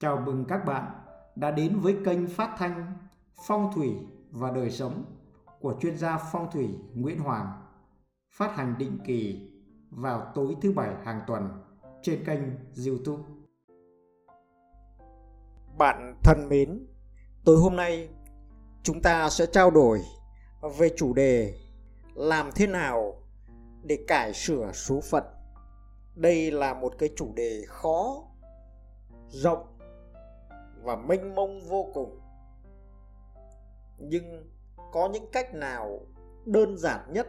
Chào mừng các bạn đã đến với kênh phát thanh Phong thủy và đời sống của chuyên gia phong thủy Nguyễn Hoàng, phát hành định kỳ vào tối thứ bảy hàng tuần trên kênh YouTube. Bạn thân mến, tối hôm nay chúng ta sẽ trao đổi về chủ đề làm thế nào để cải sửa số phận. Đây là một cái chủ đề khó, rộng và mênh mông vô cùng. Nhưng có những cách nào đơn giản nhất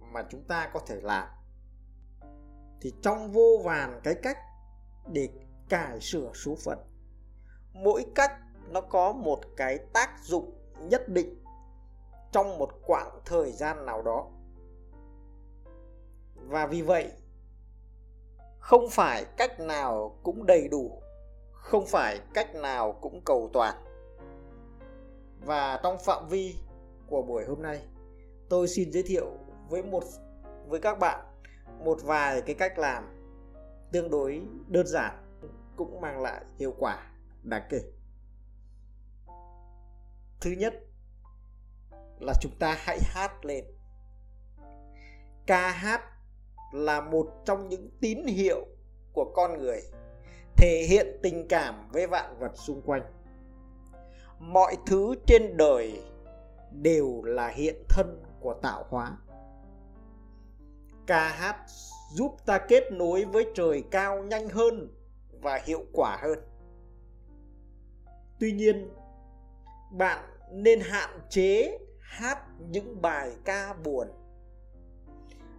mà chúng ta có thể làm? Thì trong vô vàn cái cách để cải sửa số phận, mỗi cách nó có một cái tác dụng nhất định trong một quãng thời gian nào đó. Và vì vậy, không phải cách nào cũng đầy đủ không phải cách nào cũng cầu toàn. Và trong phạm vi của buổi hôm nay, tôi xin giới thiệu với một, với các bạn một vài cái cách làm tương đối đơn giản cũng mang lại hiệu quả đáng kể. Thứ nhất là chúng ta hãy hát lên. Ca hát là một trong những tín hiệu của con người thể hiện tình cảm với vạn vật xung quanh. Mọi thứ trên đời đều là hiện thân của tạo hóa. Ca hát giúp ta kết nối với trời cao nhanh hơn và hiệu quả hơn. Tuy nhiên, bạn nên hạn chế hát những bài ca buồn.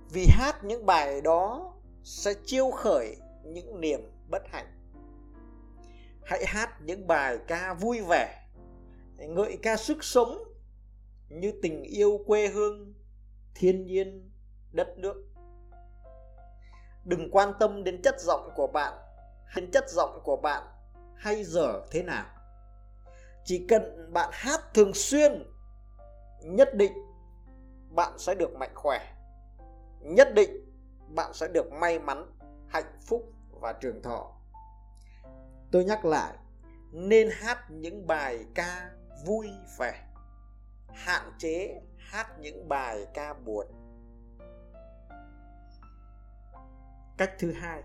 Vì hát những bài đó sẽ chiêu khởi những niềm bất hạnh hãy hát những bài ca vui vẻ, ngợi ca sức sống như tình yêu quê hương, thiên nhiên, đất nước. Đừng quan tâm đến chất giọng của bạn, đến chất giọng của bạn hay dở thế nào. Chỉ cần bạn hát thường xuyên, nhất định bạn sẽ được mạnh khỏe. Nhất định bạn sẽ được may mắn, hạnh phúc và trường thọ tôi nhắc lại, nên hát những bài ca vui vẻ, hạn chế hát những bài ca buồn. Cách thứ hai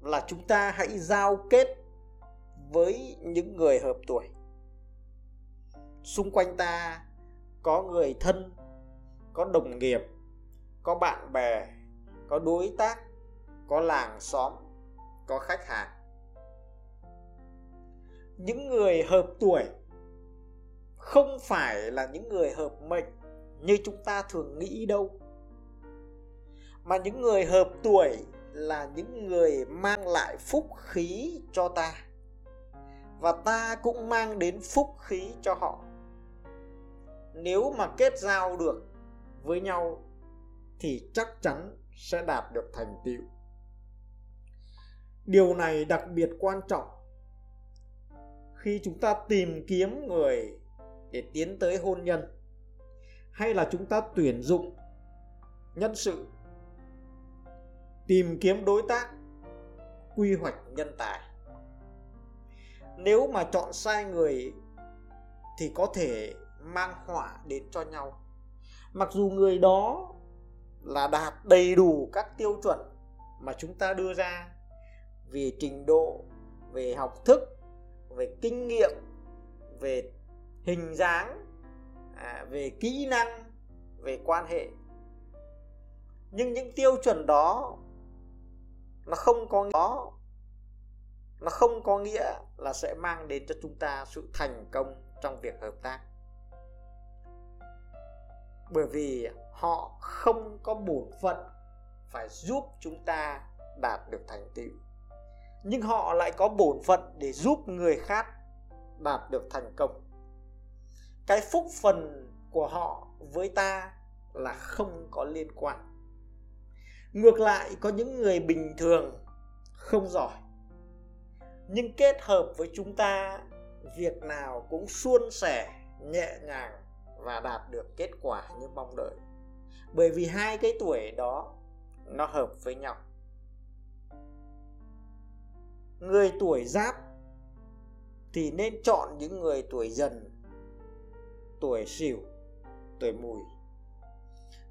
là chúng ta hãy giao kết với những người hợp tuổi. Xung quanh ta có người thân, có đồng nghiệp, có bạn bè, có đối tác, có làng xóm, có khách hàng những người hợp tuổi không phải là những người hợp mệnh như chúng ta thường nghĩ đâu, mà những người hợp tuổi là những người mang lại phúc khí cho ta, và ta cũng mang đến phúc khí cho họ. Nếu mà kết giao được với nhau thì chắc chắn sẽ đạt được thành tựu. Điều này đặc biệt quan trọng khi chúng ta tìm kiếm người để tiến tới hôn nhân, hay là chúng ta tuyển dụng nhân sự, tìm kiếm đối tác, quy hoạch nhân tài. Nếu mà chọn sai người thì có thể mang họa đến cho nhau. Mặc dù người đó là đạt đầy đủ các tiêu chuẩn mà chúng ta đưa ra về trình độ, về học thức về kinh nghiệm về hình dáng à, về kỹ năng về quan hệ. Nhưng những tiêu chuẩn đó nó không có đó nó không có nghĩa là sẽ mang đến cho chúng ta sự thành công trong việc hợp tác. Bởi vì họ không có bổn phận phải giúp chúng ta đạt được thành tựu nhưng họ lại có bổn phận để giúp người khác đạt được thành công. Cái phúc phần của họ với ta là không có liên quan. Ngược lại, có những người bình thường, không giỏi. Nhưng kết hợp với chúng ta, việc nào cũng suôn sẻ, nhẹ nhàng và đạt được kết quả như mong đợi. Bởi vì hai cái tuổi đó, nó hợp với nhau người tuổi giáp thì nên chọn những người tuổi dần, tuổi sửu, tuổi mùi.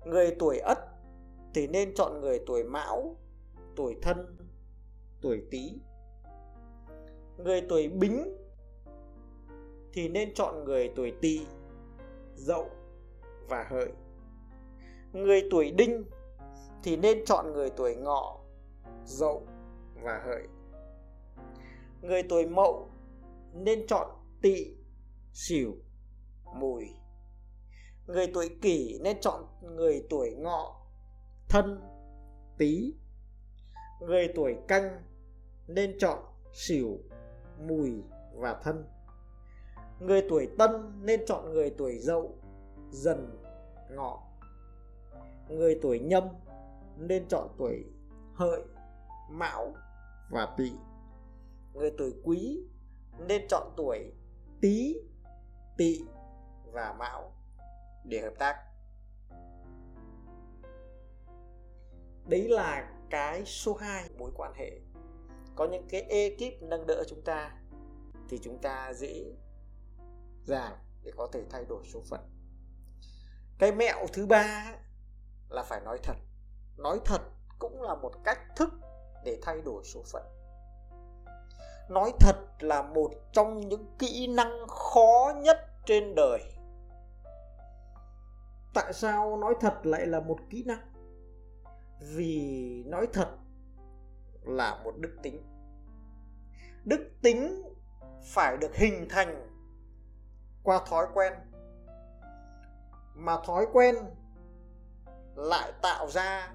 Người tuổi ất thì nên chọn người tuổi mão, tuổi thân, tuổi tý. Người tuổi bính thì nên chọn người tuổi tỵ, dậu và hợi. Người tuổi đinh thì nên chọn người tuổi ngọ, dậu và hợi người tuổi mậu nên chọn tỵ sửu mùi. Người tuổi kỷ nên chọn người tuổi ngọ, thân, tý. Người tuổi canh nên chọn sửu mùi và thân. Người tuổi tân nên chọn người tuổi dậu, dần, ngọ. Người tuổi nhâm nên chọn tuổi hợi, mão và tỵ người tuổi quý nên chọn tuổi tý, tỵ và mão để hợp tác. Đấy là cái số 2 mối quan hệ. Có những cái ekip nâng đỡ chúng ta thì chúng ta dễ dàng để có thể thay đổi số phận. Cái mẹo thứ ba là phải nói thật. Nói thật cũng là một cách thức để thay đổi số phận nói thật là một trong những kỹ năng khó nhất trên đời. Tại sao nói thật lại là một kỹ năng? Vì nói thật là một đức tính. Đức tính phải được hình thành qua thói quen. Mà thói quen lại tạo ra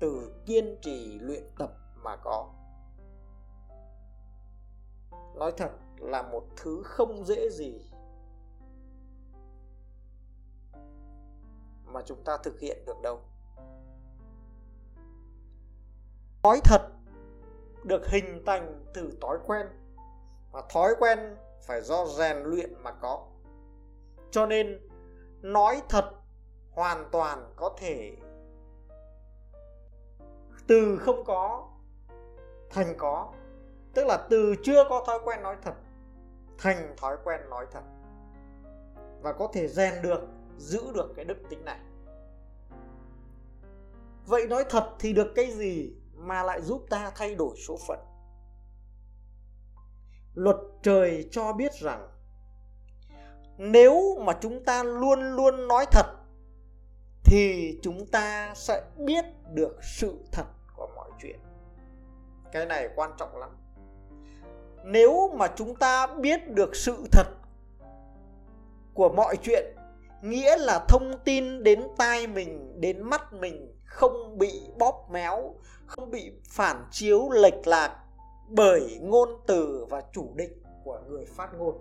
từ kiên trì luyện tập mà có nói thật là một thứ không dễ gì mà chúng ta thực hiện được đâu. Nói thật, được hình thành từ thói quen và thói quen phải do rèn luyện mà có. Cho nên, nói thật hoàn toàn có thể từ không có thành có tức là từ chưa có thói quen nói thật, thành thói quen nói thật. Và có thể rèn được, giữ được cái đức tính này. Vậy nói thật thì được cái gì mà lại giúp ta thay đổi số phận? Luật trời cho biết rằng, nếu mà chúng ta luôn luôn nói thật, thì chúng ta sẽ biết được sự thật của mọi chuyện. Cái này quan trọng lắm nếu mà chúng ta biết được sự thật của mọi chuyện, nghĩa là thông tin đến tai mình, đến mắt mình không bị bóp méo, không bị phản chiếu lệch lạc bởi ngôn từ và chủ định của người phát ngôn.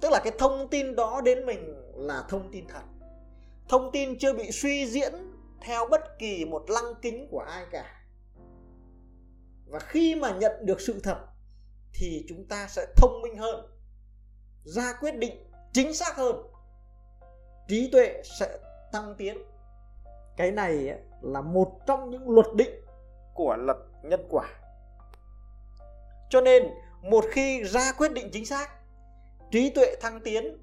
Tức là cái thông tin đó đến mình là thông tin thật. Thông tin chưa bị suy diễn theo bất kỳ một lăng kính của ai cả và khi mà nhận được sự thật, thì chúng ta sẽ thông minh hơn, ra quyết định chính xác hơn, trí tuệ sẽ tăng tiến. Cái này là một trong những luật định của luật nhân quả. Cho nên, một khi ra quyết định chính xác, trí tuệ thăng tiến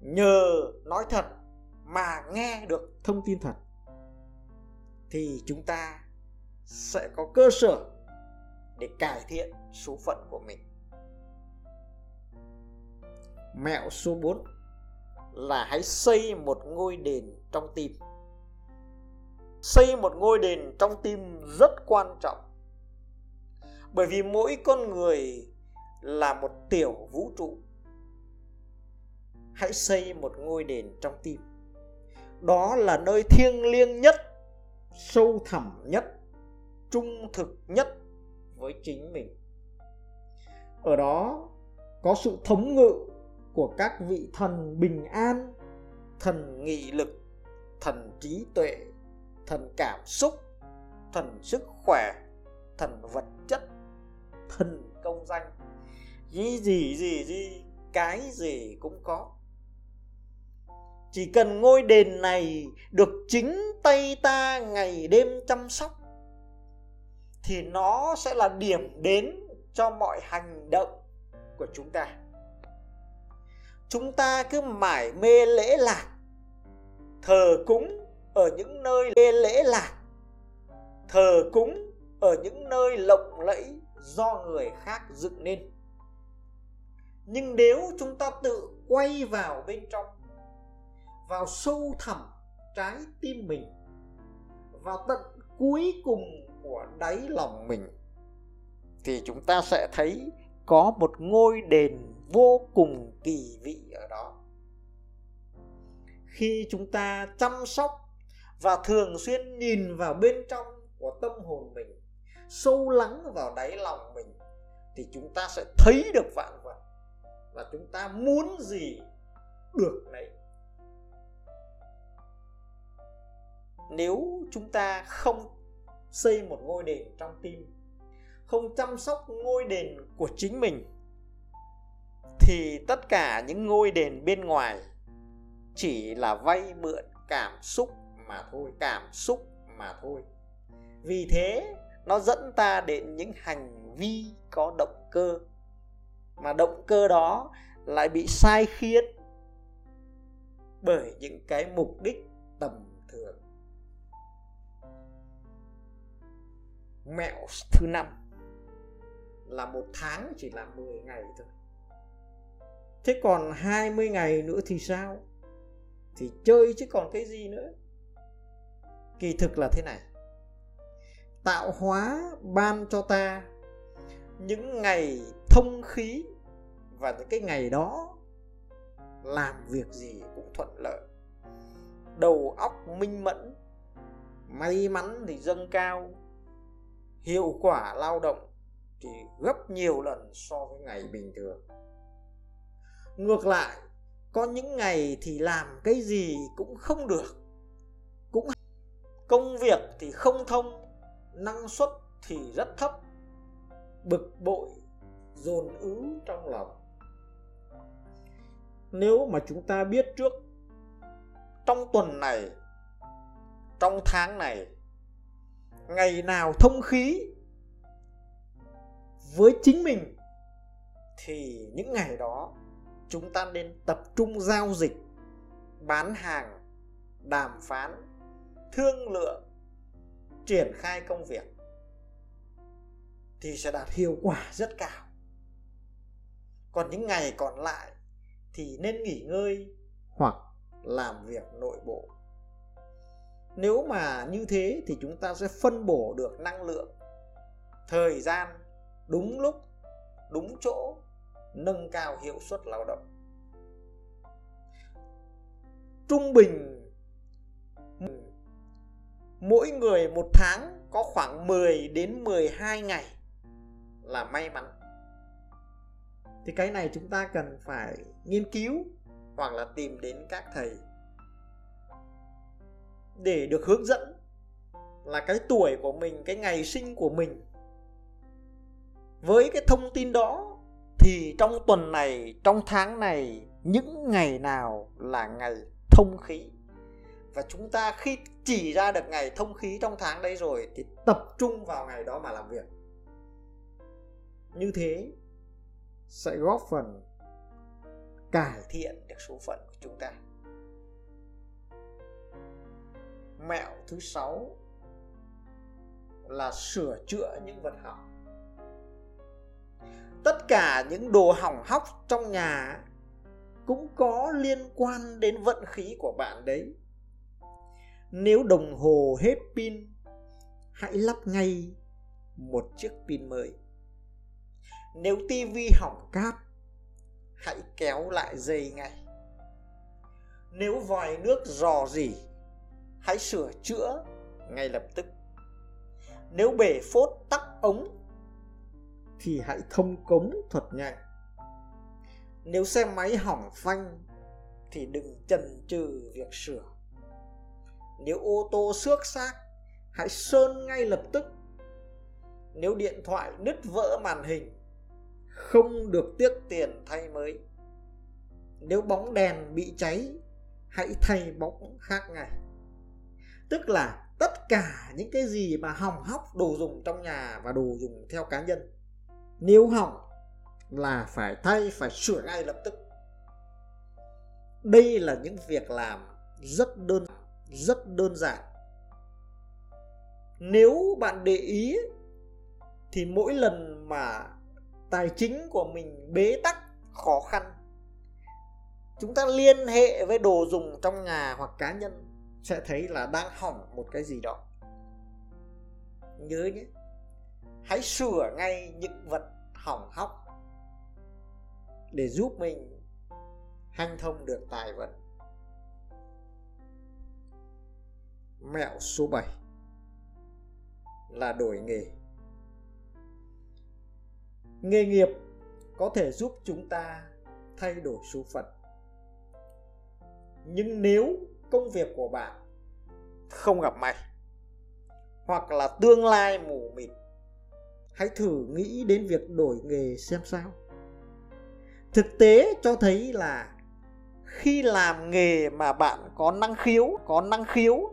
nhờ nói thật mà nghe được thông tin thật, thì chúng ta sẽ có cơ sở để cải thiện số phận của mình. Mẹo số 4 là hãy xây một ngôi đền trong tim. Xây một ngôi đền trong tim rất quan trọng, bởi vì mỗi con người là một tiểu vũ trụ. Hãy xây một ngôi đền trong tim. Đó là nơi thiêng liêng nhất, sâu thẳm nhất, trung thực nhất với chính mình. Ở đó có sự thống ngự của các vị thần bình an, thần nghị lực, thần trí tuệ, thần cảm xúc, thần sức khỏe, thần vật chất, thần công danh. Gì gì gì gì, cái gì cũng có. Chỉ cần ngôi đền này được chính tay ta ngày đêm chăm sóc thì nó sẽ là điểm đến cho mọi hành động của chúng ta. Chúng ta cứ mải mê lễ lạc, thờ cúng ở những nơi lê lễ lạc, thờ cúng ở những nơi lộng lẫy do người khác dựng nên. Nhưng nếu chúng ta tự quay vào bên trong, vào sâu thẳm trái tim mình, vào tận cuối cùng của đáy lòng mình, thì chúng ta sẽ thấy có một ngôi đền vô cùng kỳ vị ở đó. Khi chúng ta chăm sóc và thường xuyên nhìn vào bên trong của tâm hồn mình, sâu lắng vào đáy lòng mình, thì chúng ta sẽ thấy được vạn vật và chúng ta muốn gì được đấy nếu chúng ta không xây một ngôi đền trong tim. Không chăm sóc ngôi đền của chính mình, thì tất cả những ngôi đền bên ngoài chỉ là vay mượn cảm xúc mà thôi, cảm xúc mà thôi. Vì thế, nó dẫn ta đến những hành vi có động cơ, mà động cơ đó lại bị sai khiết bởi những cái mục đích tầm thường. Mẹo thứ năm. Là một tháng chỉ là 10 ngày thôi. Thế còn 20 ngày nữa thì sao? Thì chơi chứ còn cái gì nữa? Kỳ thực là thế này. Tạo hóa ban cho ta những ngày thông khí và những cái ngày đó làm việc gì cũng thuận lợi. Đầu óc minh mẫn, may mắn thì dâng cao hiệu quả lao động thì gấp nhiều lần so với ngày bình thường. Ngược lại, có những ngày thì làm cái gì cũng không được, cũng công việc thì không thông, năng suất thì rất thấp, bực bội, dồn ứ trong lòng. Nếu mà chúng ta biết trước, trong tuần này, trong tháng này ngày nào thông khí với chính mình, thì những ngày đó chúng ta nên tập trung giao dịch, bán hàng, đàm phán, thương lượng, triển khai công việc thì sẽ đạt hiệu quả rất cao. Còn những ngày còn lại thì nên nghỉ ngơi hoặc làm việc nội bộ nếu mà như thế thì chúng ta sẽ phân bổ được năng lượng, thời gian đúng lúc, đúng chỗ, nâng cao hiệu suất lao động. Trung bình, mỗi người một tháng có khoảng 10 đến 12 ngày là may mắn. Thì cái này chúng ta cần phải nghiên cứu hoặc là tìm đến các thầy để được hướng dẫn là cái tuổi của mình, cái ngày sinh của mình. Với cái thông tin đó thì trong tuần này, trong tháng này, những ngày nào là ngày thông khí? Và chúng ta khi chỉ ra được ngày thông khí trong tháng đấy rồi thì tập trung vào ngày đó mà làm việc. Như thế sẽ góp phần cải thiện được số phận của chúng ta. Mẹo thứ sáu là sửa chữa những vật hỏng. Tất cả những đồ hỏng hóc trong nhà cũng có liên quan đến vận khí của bạn đấy. Nếu đồng hồ hết pin, hãy lắp ngay một chiếc pin mới. Nếu tivi hỏng cáp, hãy kéo lại dây ngay. Nếu vòi nước rò rỉ hãy sửa chữa ngay lập tức. Nếu bể phốt tắc ống, thì hãy thông cống thuật nhanh nếu xe máy hỏng phanh, thì đừng chần chừ việc sửa. Nếu ô tô xước xác, hãy sơn ngay lập tức. Nếu điện thoại nứt vỡ màn hình, không được tiếc tiền thay mới. Nếu bóng đèn bị cháy, hãy thay bóng khác ngay tức là tất cả những cái gì mà hỏng hóc đồ dùng trong nhà và đồ dùng theo cá nhân, nếu hỏng là phải thay, phải sửa ngay lập tức. Đây là những việc làm rất đơn rất đơn giản. Nếu bạn để ý thì mỗi lần mà tài chính của mình bế tắc, khó khăn, chúng ta liên hệ với đồ dùng trong nhà hoặc cá nhân sẽ thấy là đang hỏng một cái gì đó. Nhớ nhé. Hãy sửa ngay những vật hỏng hóc để giúp mình hanh thông được tài vận. Mẹo số 7 là đổi nghề. Nghề nghiệp có thể giúp chúng ta thay đổi số phận. Nhưng nếu công việc của bạn không gặp may, hoặc là tương lai mù mịt, hãy thử nghĩ đến việc đổi nghề xem sao. Thực tế cho thấy là khi làm nghề mà bạn có năng khiếu, có năng khiếu,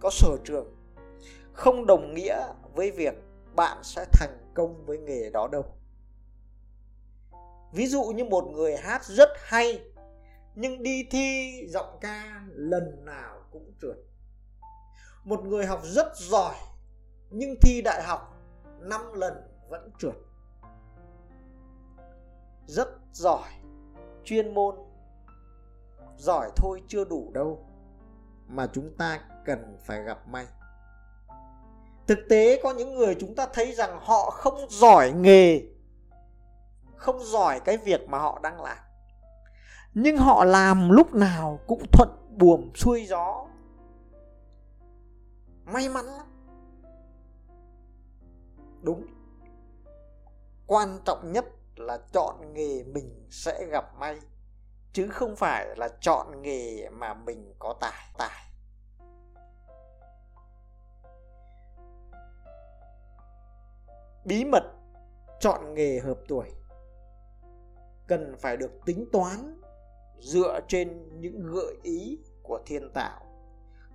có sở trường, không đồng nghĩa với việc bạn sẽ thành công với nghề đó đâu. Ví dụ như một người hát rất hay nhưng đi thi giọng ca lần nào cũng trượt. Một người học rất giỏi, nhưng thi đại học 5 lần vẫn trượt. Rất giỏi, chuyên môn. Giỏi thôi chưa đủ đâu, mà chúng ta cần phải gặp may. Thực tế có những người chúng ta thấy rằng họ không giỏi nghề, không giỏi cái việc mà họ đang làm nhưng họ làm lúc nào cũng thuận buồm xuôi gió. May mắn lắm. Đúng. Quan trọng nhất là chọn nghề mình sẽ gặp may, chứ không phải là chọn nghề mà mình có tài tài. Bí mật chọn nghề hợp tuổi cần phải được tính toán dựa trên những gợi ý của thiên tạo.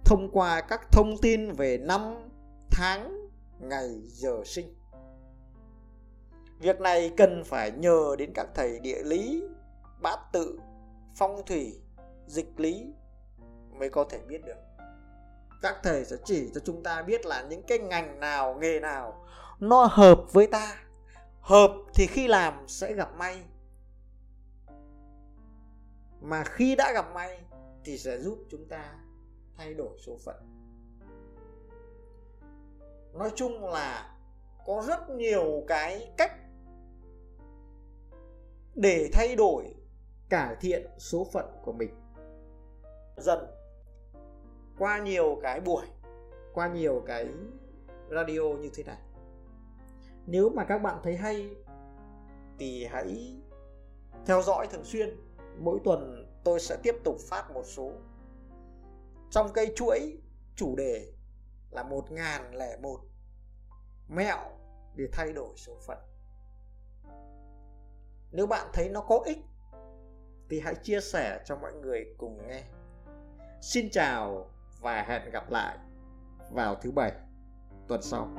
Thông qua các thông tin về năm, tháng, ngày, giờ sinh. Việc này cần phải nhờ đến các thầy địa lý, bát tự, phong thủy, dịch lý mới có thể biết được. Các thầy sẽ chỉ cho chúng ta biết là những cái ngành nào, nghề nào nó hợp với ta. Hợp thì khi làm sẽ gặp may mà khi đã gặp may thì sẽ giúp chúng ta thay đổi số phận. Nói chung là có rất nhiều cái cách để thay đổi, cải thiện số phận của mình. Dần qua nhiều cái buổi, qua nhiều cái radio như thế này. Nếu mà các bạn thấy hay thì hãy theo dõi thường xuyên mỗi tuần tôi sẽ tiếp tục phát một số. Trong cây chuỗi chủ đề là một ngàn lẻ một, mẹo để thay đổi số phận. Nếu bạn thấy nó có ích thì hãy chia sẻ cho mọi người cùng nghe. Xin chào và hẹn gặp lại vào thứ bảy tuần sau.